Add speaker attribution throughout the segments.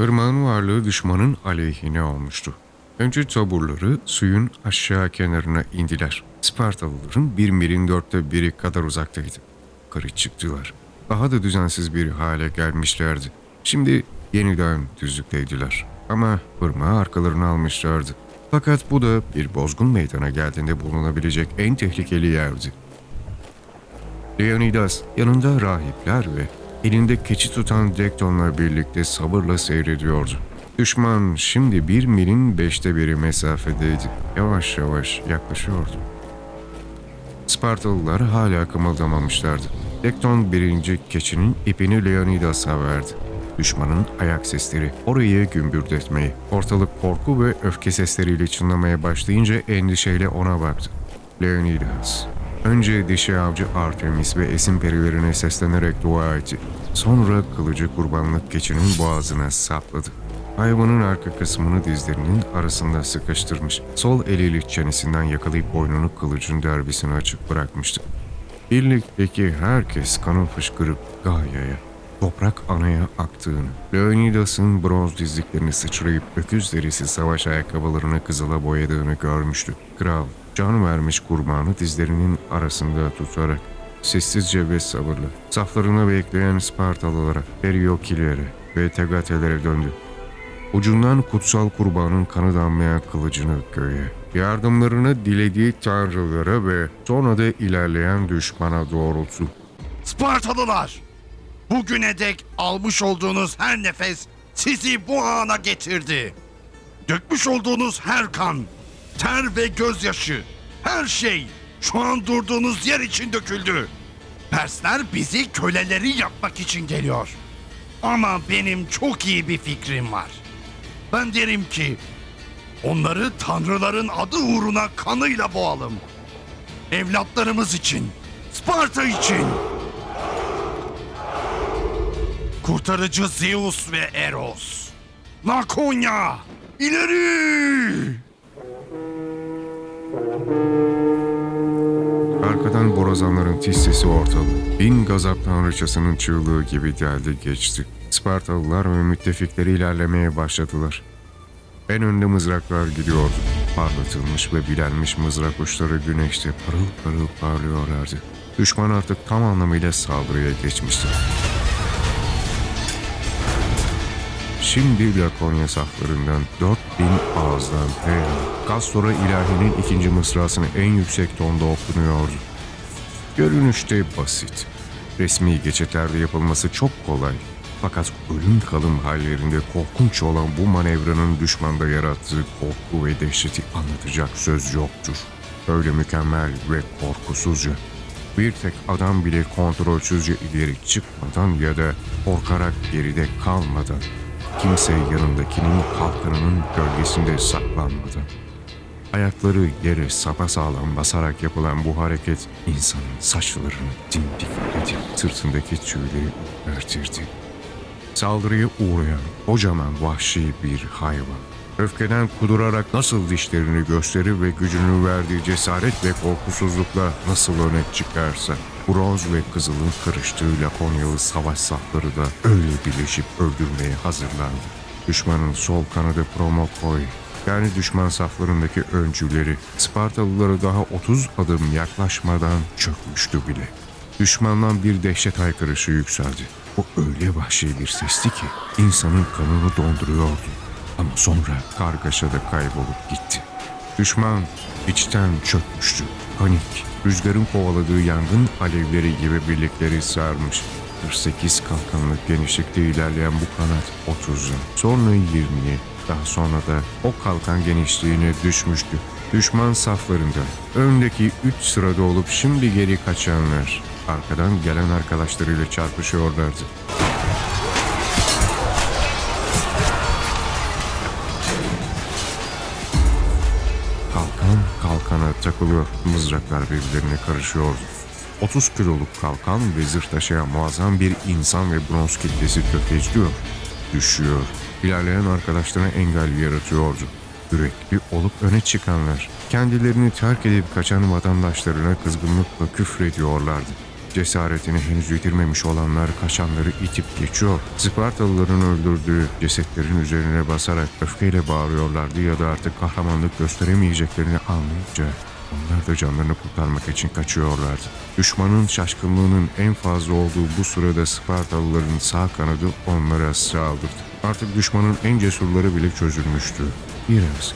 Speaker 1: Irmağın varlığı düşmanın aleyhine olmuştu. Önce taburları suyun aşağı kenarına indiler. Spartalıların bir milin dörtte biri kadar uzaktaydı. Yukarı çıktılar. Daha da düzensiz bir hale gelmişlerdi. Şimdi yeniden düzlükteydiler. Ama ırmağı arkalarına almışlardı. Fakat bu da bir bozgun meydana geldiğinde bulunabilecek en tehlikeli yerdi. Leonidas yanında rahipler ve elinde keçi tutan Dekton'la birlikte sabırla seyrediyordu. Düşman şimdi bir milin beşte biri mesafedeydi. Yavaş yavaş yaklaşıyordu. Spartalılar hala kımıldamamışlardı. Dekton birinci keçinin ipini Leonidas'a verdi. Düşmanın ayak sesleri orayı gümbürdetmeyi, ortalık korku ve öfke sesleriyle çınlamaya başlayınca endişeyle ona baktı. Leonidas, önce dişi avcı Artemis ve esin perilerine seslenerek dua etti. Sonra kılıcı kurbanlık keçinin boğazına sapladı. Hayvanın arka kısmını dizlerinin arasında sıkıştırmış. Sol eliyle çenesinden yakalayıp boynunu kılıcın derbisine açık bırakmıştı. Birlikteki herkes kanı fışkırıp Gaia'ya, toprak anaya aktığını, Leonidas'ın bronz dizliklerini sıçrayıp öküz derisi savaş ayakkabılarını kızıla boyadığını görmüştü. Kral, can vermiş kurbanı dizlerinin arasında tutarak sessizce ve sabırlı saflarına bekleyen Spartalılara, Periokilere ve Tegatelere döndü. Ucundan kutsal kurbanın kanı damlayan kılıcını göğe, yardımlarını dilediği tanrılara ve sonra da ilerleyen düşmana doğrulttu.
Speaker 2: Spartalılar! Bugüne dek almış olduğunuz her nefes sizi bu ana getirdi. Dökmüş olduğunuz her kan, ter ve gözyaşı, her şey şu an durduğunuz yer için döküldü. Persler bizi köleleri yapmak için geliyor. Ama benim çok iyi bir fikrim var. Ben derim ki onları tanrıların adı uğruna kanıyla boğalım. Evlatlarımız için, Sparta için. Kurtarıcı Zeus ve Eros. Lakonya, ileri!
Speaker 1: Arkadan borazanların tiz sesi ortalığı, bin gazap tanrıçasının çığlığı gibi geldi geçti. Spartalılar ve müttefikleri ilerlemeye başladılar. En önde mızraklar gidiyordu. Parlatılmış ve bilenmiş mızrak uçları güneşte parıl parıl parlıyorlardı. Düşman artık tam anlamıyla saldırıya geçmişti. Şimdi Lakonya saflarından 4000 ağızdan Hera, Kastor'a ilahinin ikinci mısrasını en yüksek tonda okunuyordu. Görünüşte basit. Resmi geçitlerde yapılması çok kolay. Fakat ölüm kalım hallerinde korkunç olan bu manevranın düşmanda yarattığı korku ve dehşeti anlatacak söz yoktur. Öyle mükemmel ve korkusuzca. Bir tek adam bile kontrolsüzce ileri çıkmadan ya da korkarak geride kalmadan. Kimse yanındakinin kalkanının gölgesinde saklanmadan. Ayakları yere sapasağlam basarak yapılan bu hareket insanın saçlarını dimdikledi, sırtındaki tüyleri ürpertirdi. Saldırıya uğrayan kocaman vahşi bir hayvan. Öfkeden kudurarak nasıl dişlerini gösterir ve gücünü verdiği cesaret ve korkusuzlukla nasıl öne çıkarsa, bronz ve kızılın karıştığı Lakonyalı savaş safları da öyle birleşip öldürmeye hazırlandı. Düşmanın sol kanadı Promokoi, yani düşman saflarındaki öncüleri Spartalıları daha 30 adım yaklaşmadan çökmüştü bile. Düşmandan bir dehşet haykırışı yükseldi. O öyle vahşi bir sesti ki insanın kanını donduruyordu. Ama sonra kargaşada kaybolup gitti. Düşman içten çökmüştü. Panik, rüzgarın kovaladığı yangın alevleri gibi birlikleri sarmış. 48 kalkanlık genişlikte ilerleyen bu kanat 30'a, sonra 20'ye, daha sonra da o kalkan genişliğine düşmüştü. Düşman saflarında, öndeki 3 sırada olup şimdi geri kaçanlar, arkadan gelen arkadaşlarıyla çarpışıyorlardı. Takılıyor, mızraklar birbirlerine karışıyordu. 30 kiloluk kalkan ve zırh taşıyan muazzam bir insan ve bronz kitlesi tökezliyor, düşüyor, ilerleyen arkadaşlarına engel yaratıyordu. Yürekli olup öne çıkanlar, kendilerini terk edip kaçan vatandaşlarına kızgınlıkla küfrediyorlardı. Cesaretini henüz yitirmemiş olanlar kaçanları itip geçiyor. Spartalıların öldürdüğü cesetlerin üzerine basarak öfkeyle bağırıyorlardı ya da artık kahramanlık gösteremeyeceklerini anlayınca onlar da canlarını kurtarmak için kaçıyorlardı. Düşmanın şaşkınlığının en fazla olduğu bu sırada Spartalıların sağ kanadı onlara saldırdı. Artık düşmanın en cesurları bile çözülmüştü. Biraz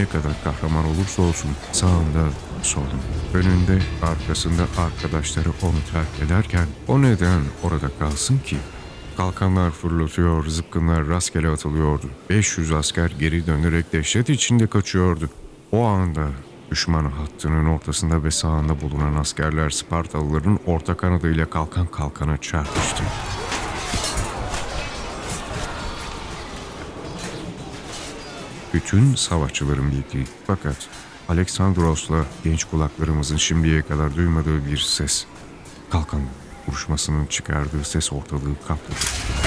Speaker 1: ne kadar kahraman olursa olsun sağında, solunda, önünde, arkasında arkadaşları onu terk ederken o neden orada kalsın ki? Kalkanlar fırlatıyor, zıpkınlar rastgele atılıyordu. 500 asker geri dönerek dehşet içinde kaçıyordu. O anda düşman hattının ortasında ve sağında bulunan askerler Spartalıların orta kanadıyla kalkan kalkana çarpıştı. Bütün savaşçıların bildiği fakat Aleksandros'la genç kulaklarımızın şimdiye kadar duymadığı bir ses. Kalkan vuruşmasının çıkardığı ses ortalığı kapladı.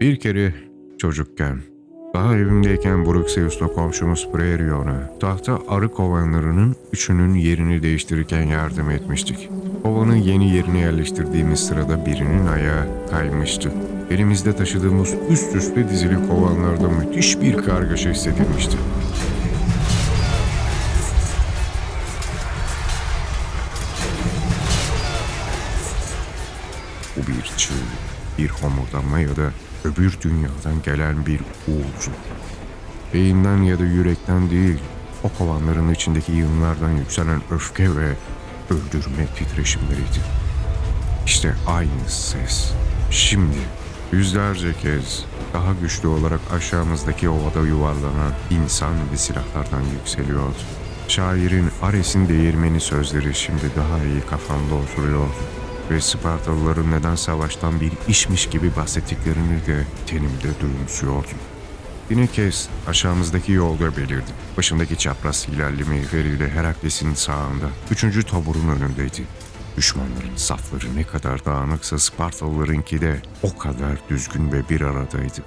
Speaker 1: Bir kere çocukken, daha evimdeyken Bruxelles'ta komşumuz Prerion'a tahta arı kovanlarının üçünün yerini değiştirirken yardım etmiştik. Kovanın yeni yerine yerleştirdiğimiz sırada birinin ayağı kaymıştı. Elimizde taşıdığımız üst üste dizili kovanlarda müthiş bir kargaşa hissedilmişti. Bu bir çığlık, bir homurdanma ya da öbür dünyadan gelen bir uğultu. Beyinden ya da yürekten değil, o kovanların içindeki yığınlardan yükselen öfke ve öldürme titreşimleriydi. İşte aynı ses. Şimdi yüzlerce kez daha güçlü olarak aşağımızdaki ovada yuvarlanan insan ve silahlardan yükseliyordu. Şairin Ares'in değirmeni sözleri şimdi daha iyi kafamda oturuyordu. Ve Spartalıların neden savaştan bir işmiş gibi bahsettiklerini de tenimde duyumsuyordum. Yine kez aşağımızdaki yolda belirdi. Başındaki çapraz hilalli meyveriyle Herakles'in sağında. Üçüncü taburun önündeydi. Düşmanların safları ne kadar dağınıksa Spartalılarınki de o kadar düzgün ve bir aradaydı.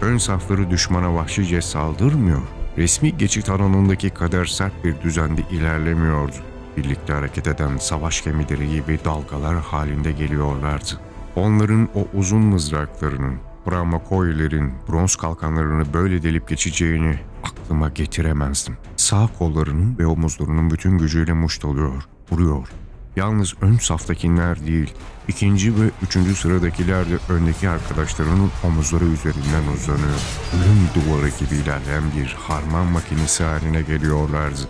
Speaker 1: Ön safları düşmana vahşice saldırmıyor. Resmi geçit alanındaki kadar sert bir düzende ilerlemiyordu. Birlikte hareket eden savaş gemileri gibi dalgalar halinde geliyorlardı. Onların o uzun mızraklarının, Brahmakoylerin bronz kalkanlarını böyle delip geçeceğini aklıma getiremezdim. Sağ kollarının ve omuzlarının bütün gücüyle muştalıyor, vuruyor. Yalnız ön saftakiler değil, ikinci ve üçüncü sıradakiler de öndeki arkadaşlarının omuzları üzerinden uzanıyor. Ölüm duvarı gibi ilerleyen bir harman makinesi haline geliyorlardı.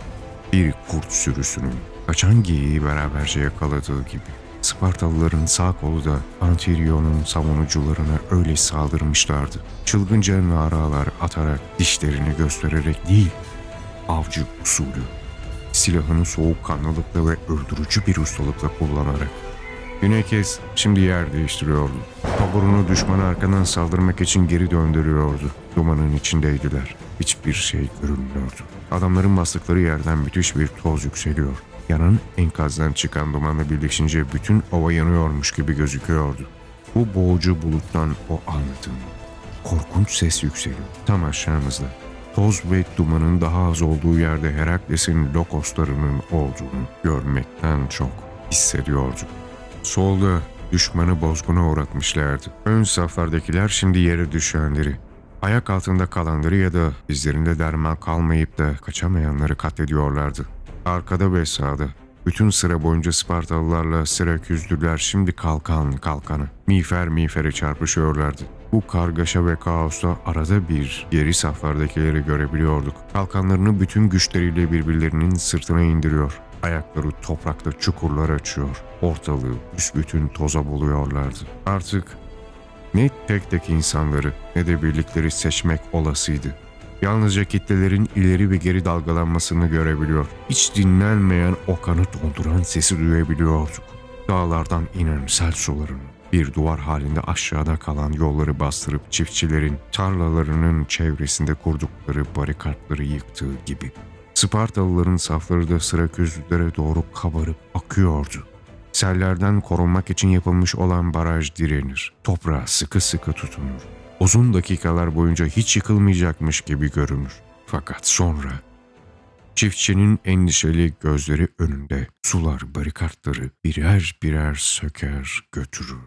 Speaker 1: Bir kurt sürüsünün kaçan geyiği beraberce yakaladığı gibi. Spartalıların sağ kolu da Antirion'un savunucularına öyle saldırmışlardı. Çılgınca naralar atarak, dişlerini göstererek değil, avcı usulü, silahını soğukkanlılıkla ve öldürücü bir ustalıkla kullanarak. Yine kez şimdi yer değiştiriyordu. Taburunu düşmana arkadan saldırmak için geri döndürüyordu. Dumanın içindeydiler. Hiçbir şey görünmüyordu. Adamların bastıkları yerden müthiş bir toz yükseliyor. Yanan enkazdan çıkan dumanla birleşince bütün ova yanıyormuş gibi gözüküyordu. Bu boğucu buluttan o anladım. Korkunç ses yükseliyor tam aşağımızda. Toz ve dumanın daha az olduğu yerde Herakles'in lokoslarının olduğunu görmekten çok hissediyordum. Solda düşmanı bozguna uğratmışlardı. Ön saflardakiler şimdi yere düşenleri. Ayak altında kalanları ya da bizlerinde derman kalmayıp da kaçamayanları katlediyorlardı. Arkada ve sağda bütün sıra boyunca Spartalılarla Siraküzlüler şimdi kalkan kalkanı, miğfer miğfere çarpışıyorlardı. Bu kargaşa ve kaosta arada bir geri saflardakileri görebiliyorduk. Kalkanlarını bütün güçleriyle birbirlerinin sırtına indiriyor. Ayakları toprakta çukurlar açıyor. Ortalığı büsbütün toza buluyorlardı. Artık ne tek tek insanları ne de birlikleri seçmek olasıydı. Yalnızca kitlelerin ileri ve geri dalgalanmasını görebiliyor. Hiç dinlenmeyen o kanı donduran sesi duyabiliyorduk. Dağlardan inen sel suların bir duvar halinde aşağıda kalan yolları bastırıp çiftçilerin tarlalarının çevresinde kurdukları barikatları yıktığı gibi. Spartalıların safları da Sıraküzlülere doğru kabarıp akıyordu. Sellerden korunmak için yapılmış olan baraj direnir. Toprağa sıkı sıkı tutunur. Uzun dakikalar boyunca hiç yıkılmayacakmış gibi görünür. Fakat sonra Çiftçinin endişeli gözleri önünde sular barikatları birer birer söker götürür.